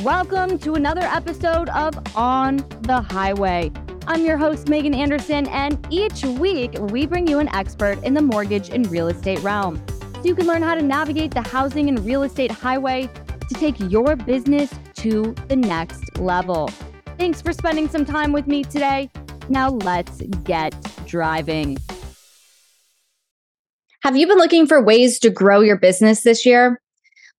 Welcome to another episode of On the Highway. I'm your host, Megan Anderson, and each week we bring you an expert in the mortgage and real estate realm so you can learn how to navigate the housing and real estate highway to take your business to the next level. Thanks for spending some time with me today. Now let's get driving. Have you been looking for ways to grow your business this year?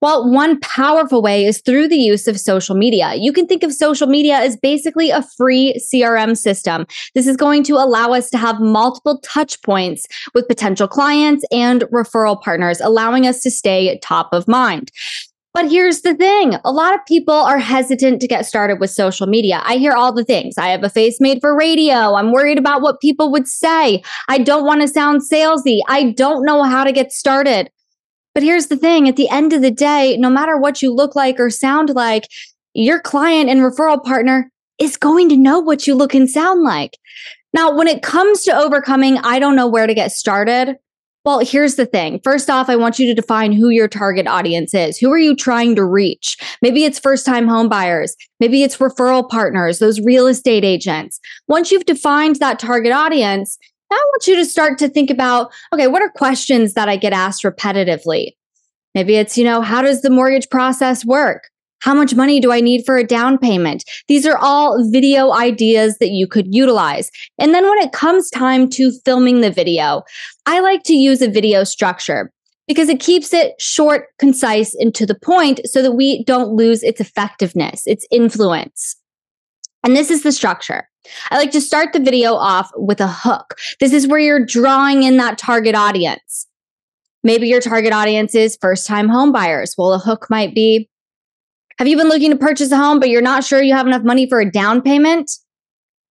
Well, one powerful way is through the use of social media. You can think of social media as basically a free CRM system. This is going to allow us to have multiple touch points with potential clients and referral partners, allowing us to stay top of mind. But here's the thing a lot of people are hesitant to get started with social media. I hear all the things. I have a face made for radio. I'm worried about what people would say. I don't want to sound salesy. I don't know how to get started. But here's the thing at the end of the day, no matter what you look like or sound like, your client and referral partner is going to know what you look and sound like. Now, when it comes to overcoming, I don't know where to get started. Well, here's the thing. First off, I want you to define who your target audience is. Who are you trying to reach? Maybe it's first time home buyers. Maybe it's referral partners, those real estate agents. Once you've defined that target audience, I want you to start to think about okay, what are questions that I get asked repetitively? Maybe it's, you know, how does the mortgage process work? How much money do I need for a down payment? These are all video ideas that you could utilize. And then when it comes time to filming the video, I like to use a video structure because it keeps it short, concise, and to the point so that we don't lose its effectiveness, its influence. And this is the structure. I like to start the video off with a hook. This is where you're drawing in that target audience. Maybe your target audience is first time home buyers. Well, a hook might be Have you been looking to purchase a home, but you're not sure you have enough money for a down payment?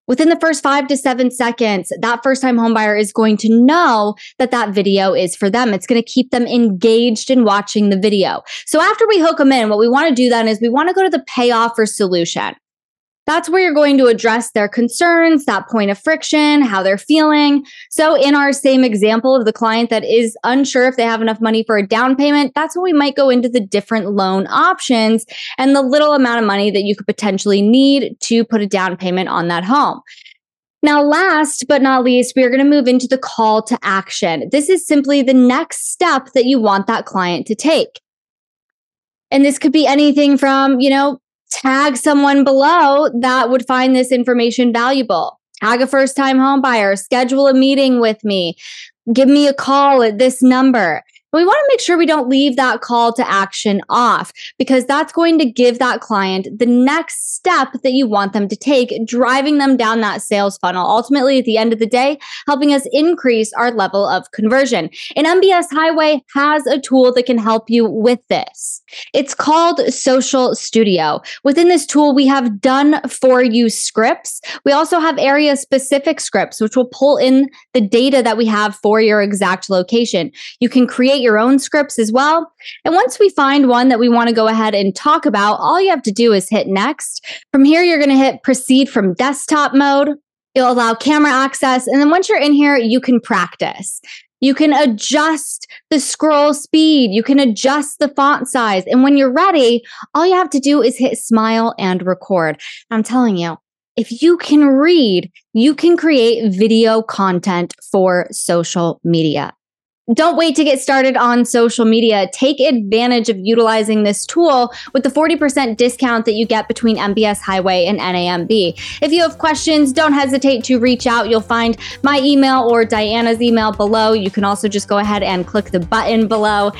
Within the first five to seven seconds, that first time homebuyer is going to know that that video is for them. It's going to keep them engaged in watching the video. So after we hook them in, what we want to do then is we want to go to the payoff or solution. That's where you're going to address their concerns, that point of friction, how they're feeling. So, in our same example of the client that is unsure if they have enough money for a down payment, that's when we might go into the different loan options and the little amount of money that you could potentially need to put a down payment on that home. Now, last but not least, we are going to move into the call to action. This is simply the next step that you want that client to take. And this could be anything from, you know, tag someone below that would find this information valuable. Tag a first time home buyer, schedule a meeting with me, give me a call at this number we want to make sure we don't leave that call to action off because that's going to give that client the next step that you want them to take, driving them down that sales funnel. Ultimately, at the end of the day, helping us increase our level of conversion. And MBS Highway has a tool that can help you with this. It's called Social Studio. Within this tool, we have done for you scripts. We also have area specific scripts, which will pull in the data that we have for your exact location. You can create your own scripts as well. And once we find one that we want to go ahead and talk about, all you have to do is hit next. From here, you're going to hit proceed from desktop mode. It'll allow camera access. And then once you're in here, you can practice. You can adjust the scroll speed. You can adjust the font size. And when you're ready, all you have to do is hit smile and record. I'm telling you, if you can read, you can create video content for social media. Don't wait to get started on social media. Take advantage of utilizing this tool with the 40% discount that you get between MBS Highway and NAMB. If you have questions, don't hesitate to reach out. You'll find my email or Diana's email below. You can also just go ahead and click the button below.